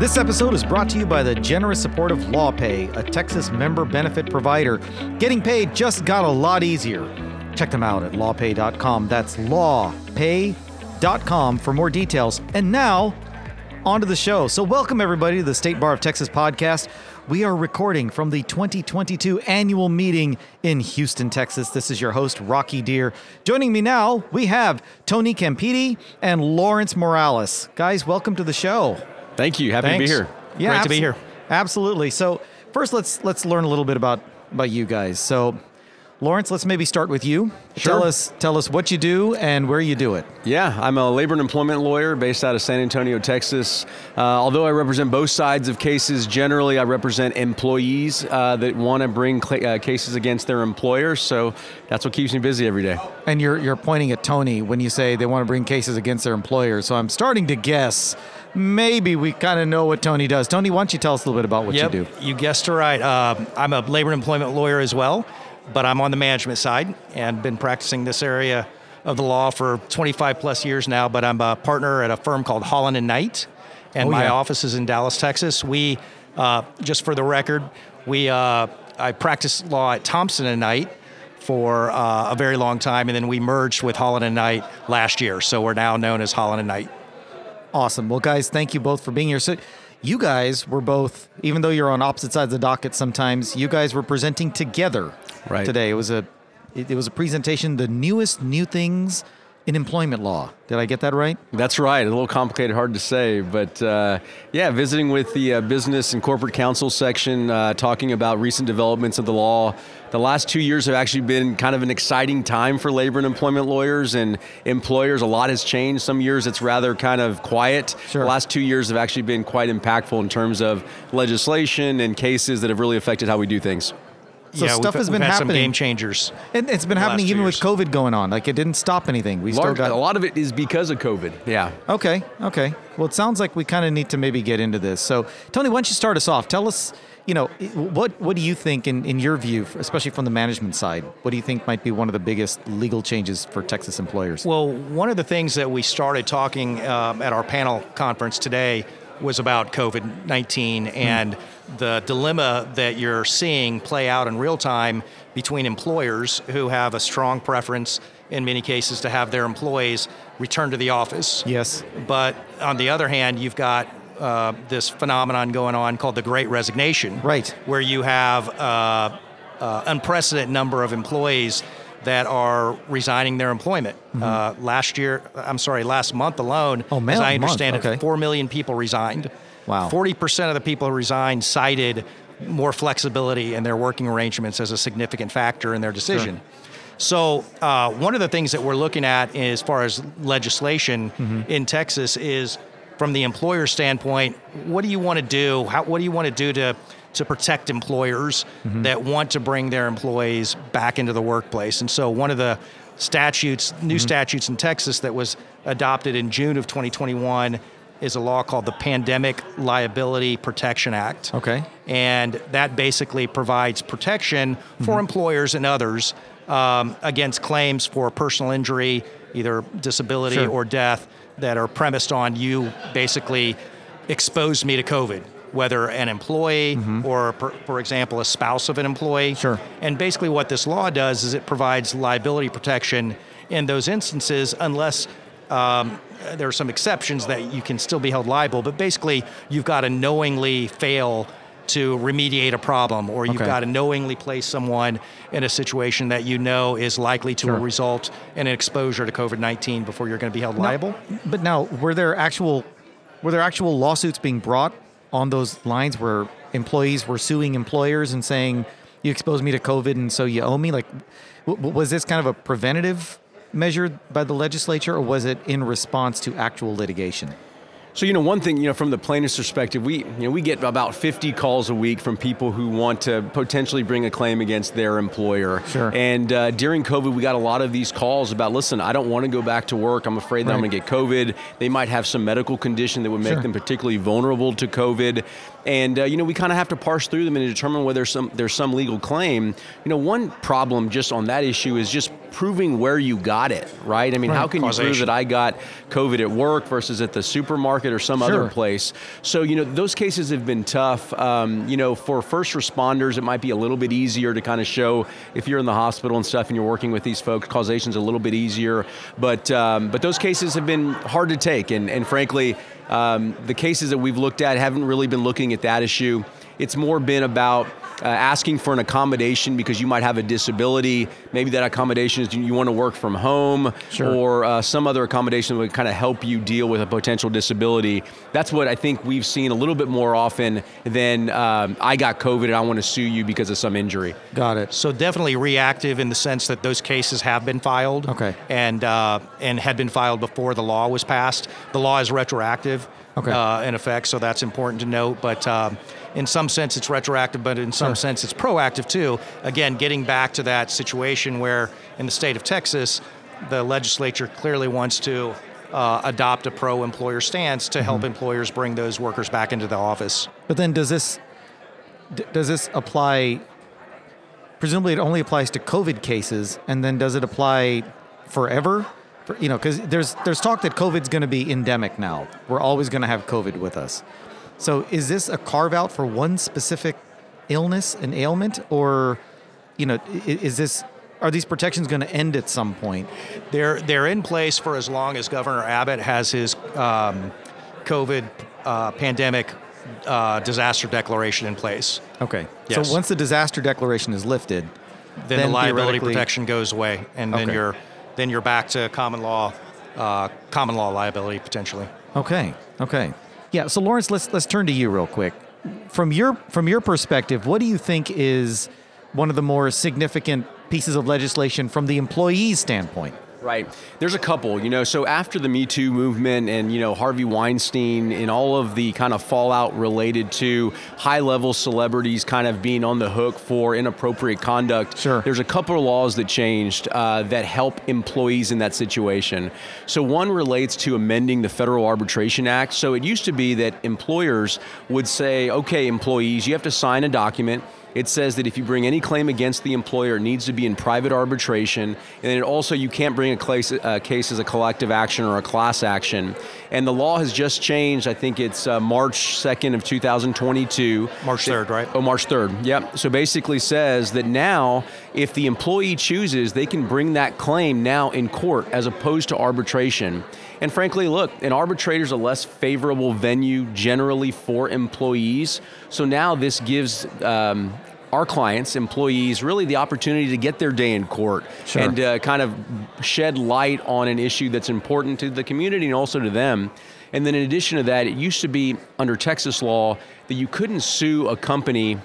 This episode is brought to you by the generous support of LawPay, a Texas member benefit provider. Getting paid just got a lot easier. Check them out at lawpay.com. That's lawpay.com for more details. And now, on to the show. So, welcome everybody to the State Bar of Texas podcast. We are recording from the 2022 annual meeting in Houston, Texas. This is your host, Rocky Dhir. Joining me now, we have Tony Campiti and Lawrence Morales. Guys, welcome to the show. Thank you. Happy Thanks. to be here. Yeah, Great to be here. Absolutely. So first, let's let's learn a little bit about about you guys. So, Lawrence, let's maybe start with you. Sure. Tell us tell us what you do and where you do it. Yeah, I'm a labor and employment lawyer based out of San Antonio, Texas. Uh, although I represent both sides of cases, generally I represent employees uh, that want to bring cl- uh, cases against their employers. So that's what keeps me busy every day. And you're you're pointing at Tony when you say they want to bring cases against their employers. So I'm starting to guess maybe we kind of know what Tony does. Tony, why don't you tell us a little bit about what yep, you do? You guessed it right. Uh, I'm a labor and employment lawyer as well, but I'm on the management side and been practicing this area of the law for 25 plus years now. But I'm a partner at a firm called Holland and Knight, and Oh, my yeah. office is in Dallas, Texas. We, uh, just for the record, we uh, I practiced law at Thompson and Knight for uh, a very long time, and then we merged with Holland and Knight last year. So we're now known as Holland and Knight. Awesome. Well, guys, thank you both for being here. So, you guys were both, even though you're on opposite sides of the docket sometimes, you guys were presenting together Right. today. It was a, it, it was a presentation, the newest new things in employment law. Did I get that right? That's right. A little complicated, hard to say, but uh, yeah, visiting with the uh, business and corporate counsel section, uh, talking about recent developments of the law. The last two years have actually been kind of an exciting time for labor and employment lawyers and employers. A lot has changed. Some years it's rather kind of quiet. Sure. The last two years have actually been quite impactful in terms of legislation and cases that have really affected how we do things. So yeah, stuff we've, has been we've had happening. Some game changers. And it's been happening last two even with. COVID going on. Like it didn't stop anything. We still got a lot of it is because of COVID. Yeah. Okay, okay. Well, it sounds like we kind of need to maybe get into this. So, Tony, why don't you start us off? Tell us, you know, what what do you think, in, in your view, especially from the management side, what do you think might be one of the biggest legal changes for Texas employers? Well, one of the things that we started talking um, at our panel conference today was about COVID 19 and the dilemma that you're seeing play out in real time between employers who have a strong preference in many cases to have their employees return to the office. yes. But on the other hand, you've got uh, this phenomenon going on called the Great Resignation, Right. Where you have uh, uh, unprecedented number of employees that are resigning their employment. Uh, last year, I'm sorry, last month alone, Mm-hmm. Oh, man, as I month, understand okay. it, four million people resigned. Wow. Forty percent of the people who resigned cited more flexibility in their working arrangements as a significant factor in their decision. So, uh, one of the things that we're looking at as far as legislation Mm-hmm. in Texas is from the employer standpoint, what do you want to do? How, what do you want to do to, to protect employers Mm-hmm. that want to bring their employees back into the workplace? And so, one of the statutes, new Mm-hmm. statutes in Texas that was adopted in June of 2021 is a law called the Pandemic Liability Protection Act. Okay. And that basically provides protection for Mm-hmm. employers and others um, against claims for personal injury, either disability Sure. or death, that are premised on you basically exposed me to COVID, whether an employee or, per, for example, a spouse of an employee. Mm-hmm. Sure. And basically, what this law does is it provides liability protection in those instances, unless um, there are some exceptions that you can still be held liable. But basically, you've got to knowingly fail to remediate a problem, or you've Okay. got to knowingly place someone in a situation that you know is likely to Sure. result in an exposure to COVID 19 before you're going to be held liable. But now, were there actual were there actual lawsuits being brought on those lines where employees were suing employers and saying you exposed me to COVID and so you owe me? Like, w- was this kind of a preventative measure by the legislature, or was it in response to actual litigation? So you know, one thing you know from the plaintiff's perspective, we you know we get about 50 calls a week from people who want to potentially bring a claim against their employer. Sure. And uh, during COVID, we got a lot of these calls about, listen, I don't want to go back to work. I'm afraid that I'm going to get COVID. They might have some medical condition that would make Sure. them particularly vulnerable to COVID. And uh, you know, we kind of have to parse through them and determine whether some there's some legal claim. You know, one problem just on that issue is just proving where you got it, right? I mean, Right. how can you prove that I got COVID at work versus at the supermarket or some Sure. other place? So, you know, those cases have been tough. Um, you know, for first responders, it might be a little bit easier to kind of show if you're in the hospital and stuff and you're working with these folks, causation's a little bit easier. But um, but those cases have been hard to take, and and frankly, um, the cases that we've looked at haven't really been looking at that issue. It's more been about uh, asking for an accommodation because you might have a disability. Maybe that accommodation is you want to work from home Sure. or uh, some other accommodation that would kind of help you deal with a potential disability. That's what I think we've seen a little bit more often than um, I got COVID and I want to sue you because of some injury. Got it. So definitely reactive in the sense that those cases have been filed. Okay. And uh, and had been filed before the law was passed. The law is retroactive. Okay. Uh, in effect, so that's important to note. But um, in some sense, it's retroactive, but in some Sure. sense, it's proactive too. Again, getting back to that situation where in the state of Texas, the legislature clearly wants to. Uh, adopt a pro-employer stance to Mm-hmm. help employers bring those workers back into the office. But then does this d- does this apply? Presumably, it only applies to COVID cases, and then does it apply forever? For, you know, because there's there's talk that COVID's going to be endemic now. We're always going to have COVID with us. So is this a carve out for one specific illness and ailment, or you know, is this are these protections going to end at some point? They're they're in place for as long as Governor Abbott has his um, COVID uh, pandemic uh, disaster declaration in place. Okay. Yes. So once the disaster declaration is lifted, Then, Then the liability protection goes away, and then you're then you're back to common law uh, common law liability potentially. Okay. Okay. Yeah. So Lawrence, let's let's turn to you real quick. From your from your perspective, what do you think is one of the more significant pieces of legislation from the employee's standpoint? Right. There's a couple, you know. So after the Me Too movement and, you know, Harvey Weinstein and all of the kind of fallout related to high level celebrities kind of being on the hook for inappropriate conduct, Sure. there's a couple of laws that changed uh, that help employees in that situation. So one relates to amending the Federal Arbitration Act. So it used to be that employers would say, okay, employees, you have to sign a document. It says that if you bring any claim against the employer, it needs to be in private arbitration. And it also, you can't bring a case, uh, case as a collective action or a class action. And the law has just changed. I think it's uh, March 2nd of 2022. March 3rd, right? Oh, March 3rd. Yep. So basically says that now, if the employee chooses, they can bring that claim now in court as opposed to arbitration. And frankly, look, an arbitrator is a less favorable venue generally for employees. So now this gives um, our clients, employees, really the opportunity to get their day in court Sure. and uh, kind of shed light on an issue that's important to the community and also to them. And then in addition to that, it used to be under Texas law that you couldn't sue a company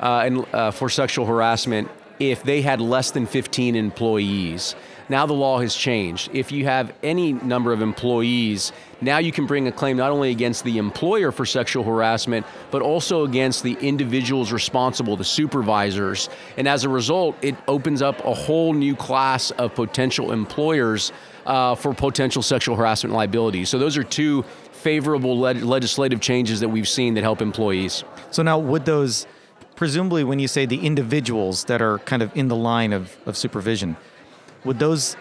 uh, and, uh, for sexual harassment if they had less than 15 employees. Now the law has changed. If you have any number of employees, now you can bring a claim not only against the employer for sexual harassment, but also against the individuals responsible, the supervisors. And as a result, it opens up a whole new class of potential employers uh, for potential sexual harassment liability. So those are two favorable leg- legislative changes that we've seen that help employees. So now, would those, presumably, when you say the individuals that are kind of in the line of, of supervision, would those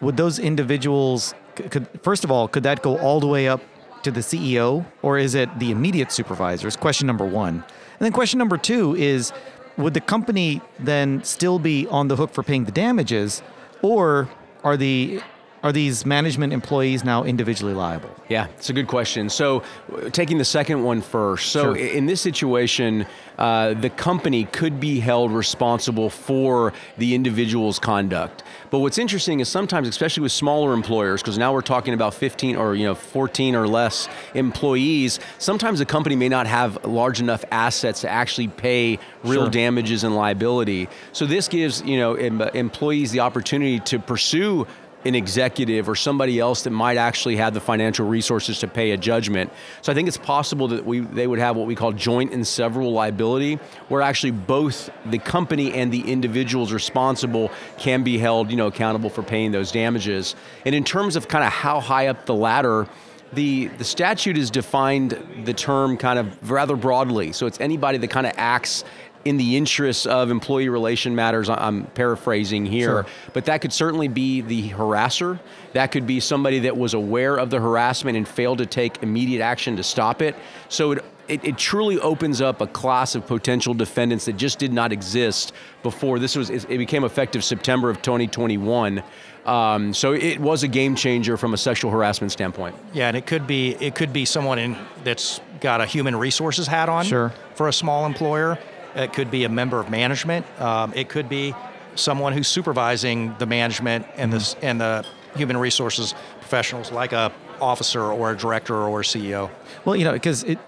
would those individuals could first of all could that go all the way up to the CEO or is it the immediate supervisors? Question number one, and then question number two is, would the company then still be on the hook for paying the damages, or are the are these management employees now individually liable? Yeah, it's a good question. So, uh, taking the second one first. So, Sure. in this situation, uh, the company could be held responsible for the individual's conduct. But what's interesting is sometimes, especially with smaller employers, because now we're talking about 15 or you know 14 or less employees, sometimes the company may not have large enough assets to actually pay real Sure. damages and liability. So this gives you know em- employees the opportunity to pursue an executive or somebody else that might actually have the financial resources to pay a judgment. So I think it's possible that we they would have what we call joint and several liability, where actually both the company and the individuals responsible can be held, you know, accountable for paying those damages. And in terms of kind of how high up the ladder the, the statute has defined the term kind of rather broadly. So it's anybody that kind of acts in the interests of employee relation matters, I'm paraphrasing here, Sure. but that could certainly be the harasser. That could be somebody that was aware of the harassment and failed to take immediate action to stop it. So it, it, it truly opens up a class of potential defendants that just did not exist before. This was it became effective September of 2021. Um, so it was a game changer from a sexual harassment standpoint. Yeah, and it could be it could be someone in that's got a human resources hat on Sure. for a small employer. It could be a member of management. Um, it could be someone who's supervising the management and the and the human resources professionals, like a officer or a director or a CEO. Well, you know, because it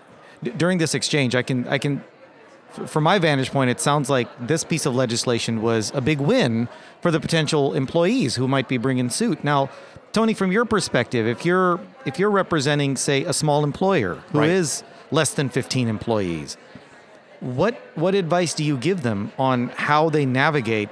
during this exchange, I can I can, from my vantage point, it sounds like this piece of legislation was a big win for the potential employees who might be bringing suit. Now, Tony, from your perspective, if you're if you're representing, say, a small employer who is Right. less than 15 employees, what what advice do you give them on how they navigate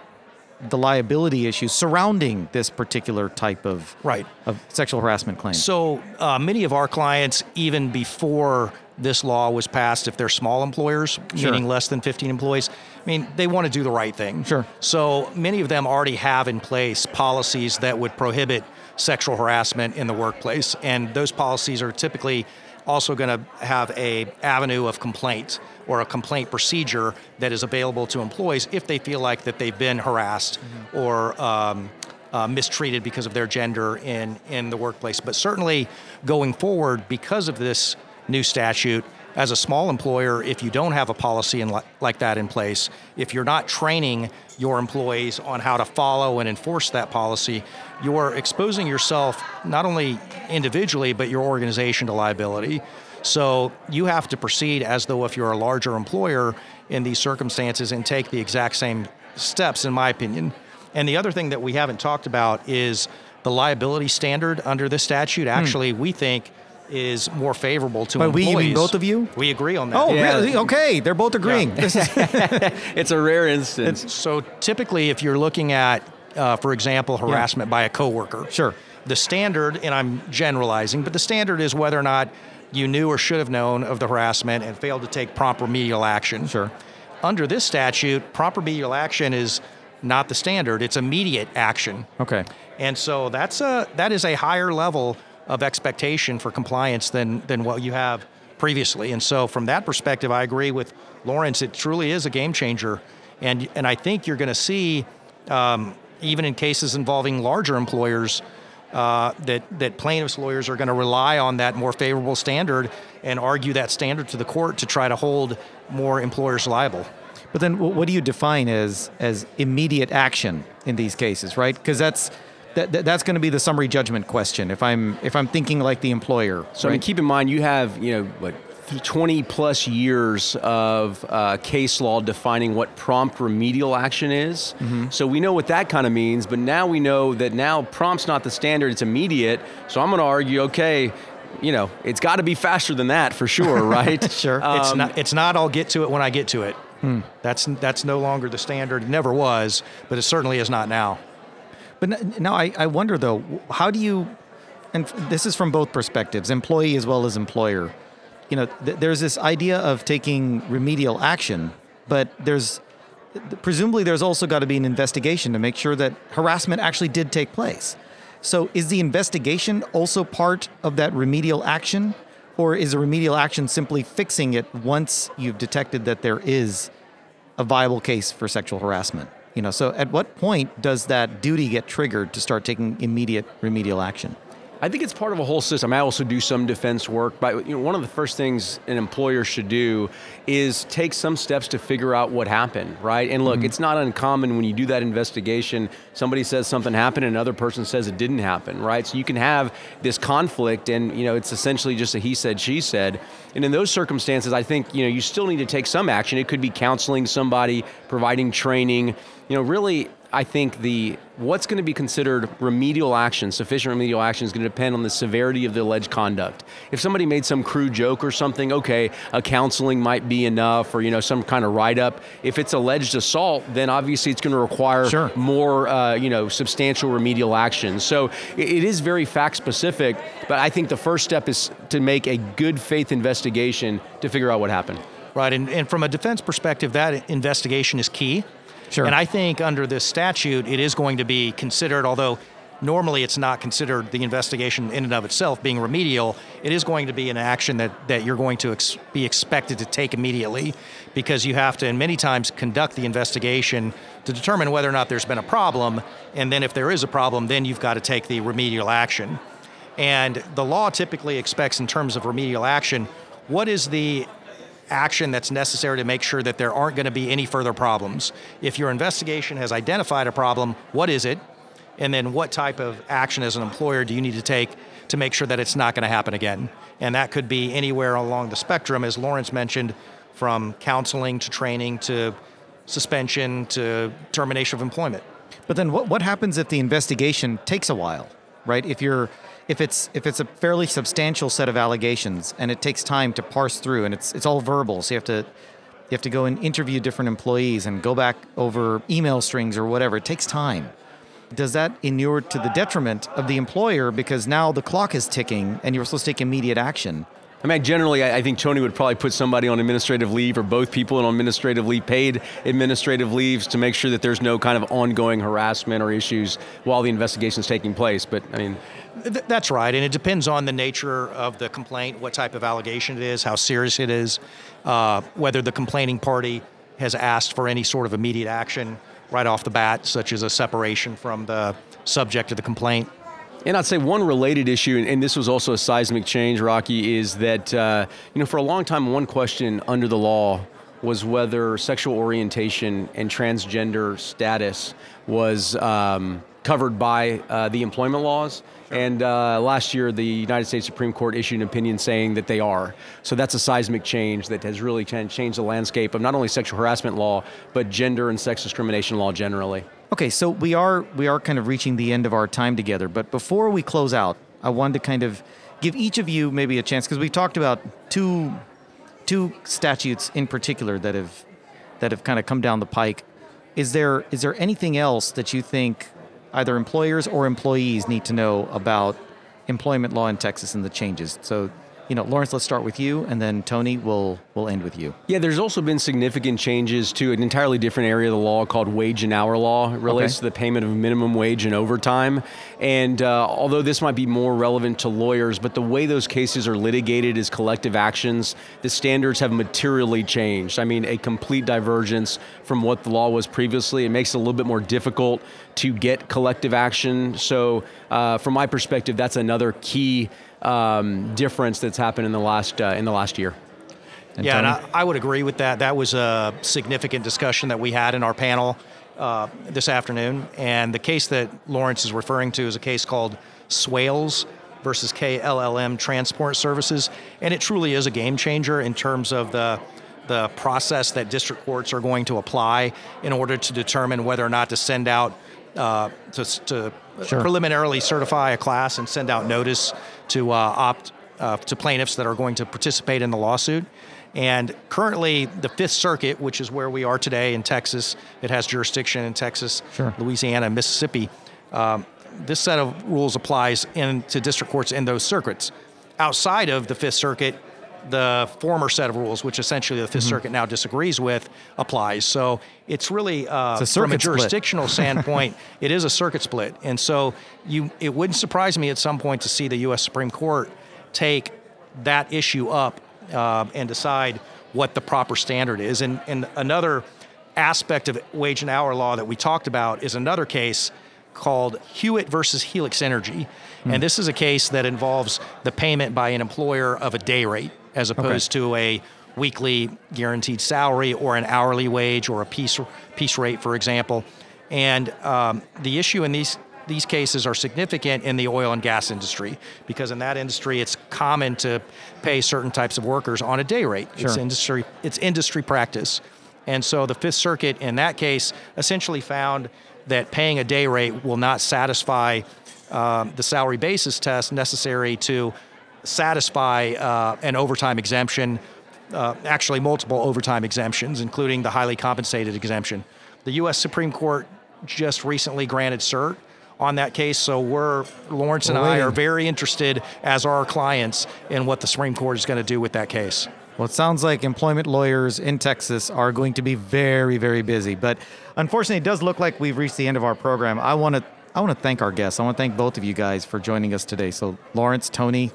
the liability issues surrounding this particular type of Right. of sexual harassment claim? So uh, many of our clients, even before this law was passed, if they're small employers, Sure. meaning less than 15 employees, I mean, they want to do the right thing. Sure. So many of them already have in place policies that would prohibit sexual harassment in the workplace, and those policies are typically also going to have a avenue of complaint or a complaint procedure that is available to employees if they feel like that they've been harassed or um, uh, mistreated because of their gender in, in the workplace. But certainly going forward, because of this new statute, as a small employer, if you don't have a policy in li- like that in place, if you're not training your employees on how to follow and enforce that policy, you're exposing yourself not only individually, but your organization to liability. So you have to proceed as though if you're a larger employer in these circumstances and take the exact same steps, in my opinion. And the other thing that we haven't talked about is the liability standard under this statute. Actually, we think is more favorable to Hmm. By we, you mean both of you? We agree on that. Oh, Yeah. really? Okay, they're both agreeing. This is It's a rare instance. So typically, if you're looking at, uh, for example, harassment by a coworker, Sure. The standard, and I'm generalizing, but the standard is whether or not you knew or should have known of the harassment and failed to take proper remedial action. Sure. Under this statute, proper remedial action is not the standard; it's immediate action. okay. And so that's a that is a higher level of expectation for compliance than than what you have previously. And so from that perspective, I agree with Lawrence. It truly is a game changer, and and I think you're going to see um, even in cases involving larger employers. Uh, that that plaintiffs' lawyers are going to rely on that more favorable standard and argue that standard to the court to try to hold more employers liable. But then, what do you define as as immediate action in these cases, right? Because that's that, that- that's going to be the summary judgment question. If I'm if I'm thinking like the employer, So I mean, keep in mind you have you know what 20 plus years of uh, case law defining what prompt remedial action is. So we know what that kind of means, but now we know that now prompt's not the standard; it's immediate. So I'm going to argue, okay, you know, it's got to be faster than that for sure, right? Sure. It's Um, not. It's not. I'll get to it when I get to it. That's that's no longer the standard. It never was, but it certainly is not now. But now I, I wonder though, how do you, and this is from both perspectives, employee as well as employer. You know, th- there's this idea of taking remedial action, but there's presumably there's also got to be an investigation to make sure that harassment actually did take place. So is the investigation also part of that remedial action? Or is a remedial action simply fixing it once you've detected that there is a viable case for sexual harassment. You know, so at what point does that duty get triggered to start taking immediate remedial action? I think it's part of a whole system. I also do some defense work, but you know, one of the first things an employer should do is take some steps to figure out what happened, right? And look, mm-hmm. it's not uncommon when you do that investigation, somebody says something happened and another person says it didn't happen, right? So you can have this conflict and you know, it's essentially just a he said, she said. And in those circumstances, I think, you know, you still need to take some action. It could be counseling somebody, providing training, you know, really I think the what's going to be considered remedial action, sufficient remedial action, is going to depend on the severity of the alleged conduct. If somebody made some crude joke or something, okay, a counseling might be enough, or you know, some kind of write-up. If it's alleged assault, then obviously it's going to require Sure. more, uh, you know, substantial remedial action. So it, is very fact-specific, but I think the first step is to make a good faith investigation to figure out what happened. Right, and, and from a defense perspective, that investigation is key. Sure. And I think under this statute, it is going to be considered, although normally it's not considered the investigation in and of itself being remedial, it is going to be an action that, that you're going to ex- be expected to take immediately because you have to, and many times, conduct the investigation to determine whether or not there's been a problem. And then if there is a problem, then you've got to take the remedial action. And the law typically expects, in terms of remedial action, what is the action that's necessary to make sure that there aren't going to be any further problems. If your investigation has identified a problem, what is it? And then what type of action as an employer do you need to take to make sure that it's not going to happen again? And that could be anywhere along the spectrum, as Lawrence mentioned, from counseling to training to suspension to termination of employment. But then what, what happens if the investigation takes a while, right? If you're if it's if it's a fairly substantial set of allegations and it takes time to parse through and it's it's all verbal, so you have to you have to go and interview different employees and go back over email strings or whatever. It takes time. Does that inure to the detriment of the employer because now the clock is ticking and you're supposed to take immediate action? I mean, generally, I think Tony would probably put somebody on administrative leave or both people on administrative leave, paid administrative leaves to make sure that there's no kind of ongoing harassment or issues while the investigation is taking place. But I mean, Th- That's right, and it depends on the nature of the complaint, what type of allegation it is, how serious it is, uh, whether the complaining party has asked for any sort of immediate action right off the bat, such as a separation from the subject of the complaint. And I'd say one related issue, and this was also a seismic change, Rocky, is that uh, you know for a long time one question under the law was whether sexual orientation and transgender status was um, covered by uh, the employment laws. And uh, last year, the United States Supreme Court issued an opinion saying that they are. So that's a seismic change that has really changed the landscape of not only sexual harassment law, but gender and sex discrimination law generally. Okay, so we are we are kind of reaching the end of our time together, but before we close out, I wanted to kind of give each of you maybe a chance because we talked about two two statutes in particular that have that have kind of come down the pike. Is there is there anything else that you think either employers or employees need to know about employment law in Texas and the changes? So you know, Lawrence, let's start with you, and then Tony, we'll we'll end with you. Yeah, there's also been significant changes to an entirely different area of the law called wage and hour law. It relates Okay. to the payment of minimum wage and overtime. And uh, although this might be more relevant to lawyers, but the way those cases are litigated is collective actions, the standards have materially changed. I mean, a complete divergence from what the law was previously. It makes it a little bit more difficult to get collective action. So, uh, from my perspective, that's another key um, difference that's happened in the last uh, in the last year. And yeah, and I, I would agree with that. That was a significant discussion that we had in our panel uh, this afternoon. And the case that Lawrence is referring to is a case called Swales versus KLLM Transport Services. And it truly is a game changer in terms of the the process that district courts are going to apply in order to determine whether or not to send out uh, to, to Sure. preliminarily certify a class and send out notice to uh, opt uh, to plaintiffs that are going to participate in the lawsuit. And currently, the Fifth Circuit, which is where we are today in Texas, it has jurisdiction in Texas, Sure. Louisiana, and Mississippi. Um, this set of rules applies in, to district courts in those circuits. Outside of the Fifth Circuit, the former set of rules, which essentially the 5th Mm-hmm. Circuit now disagrees with, applies. So it's really uh, It's a from a jurisdictional standpoint, it is a circuit split, and so you it wouldn't surprise me at some point to see the U.S. Supreme Court take that issue up uh, and decide what the proper standard is. And, and another aspect of wage and hour law that we talked about is another case called Hewitt versus Helix Energy. And this is a case that involves the payment by an employer of a day rate as opposed to a weekly guaranteed salary or an hourly wage or a piece, piece rate, for example. And um, the issue in these these cases are significant in the oil and gas industry because in that industry it's common to pay certain types of workers on a day rate. It's industry it's industry practice. And so the Fifth Circuit in that case essentially found that paying a day rate will not satisfy um, the salary basis test necessary to satisfy uh, an overtime exemption, uh, actually multiple overtime exemptions, including the highly compensated exemption. The U.S. Supreme Court just recently granted cert on that case, so we're Lawrence and I are very interested, as are our clients, in what the Supreme Court is going to do with that case. Well, it sounds like employment lawyers in Texas are going to be very, very busy. But unfortunately, it does look like we've reached the end of our program. I want to I want to thank our guests. I want to thank both of you guys for joining us today. So, Lawrence, Tony,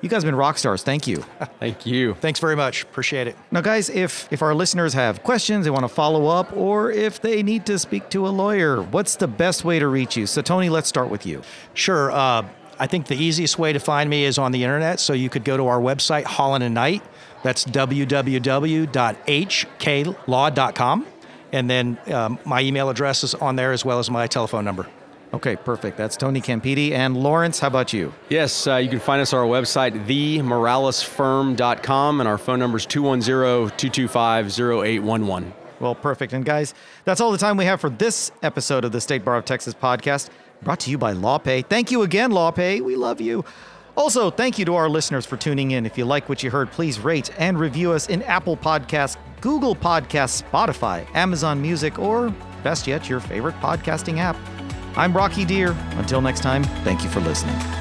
you guys have been rock stars. Thank you. Thank you. Thanks very much. Appreciate it. Now, guys, if if our listeners have questions, they want to follow up, or if they need to speak to a lawyer, what's the best way to reach you? So, Tony, let's start with you. Sure. Uh, I think the easiest way to find me is on the internet. So you could go to our website, Holland and Knight. That's www.hklaw.com. And then um, my email address is on there as well as my telephone number. Okay, perfect. That's Tony Campiti. And Lawrence, how about you? Yes, uh, you can find us on our website, themoralesfirm.com, and our phone number is 210 225 0811. Well, perfect. And guys, that's all the time we have for this episode of the State Bar of Texas podcast, brought to you by LawPay. Thank you again, LawPay. We love you. Also, thank you to our listeners for tuning in. If you like what you heard, please rate and review us in Apple Podcasts, Google Podcasts, Spotify, Amazon Music, or best yet, your favorite podcasting app. I'm Rocky Dhir. Until next time, thank you for listening.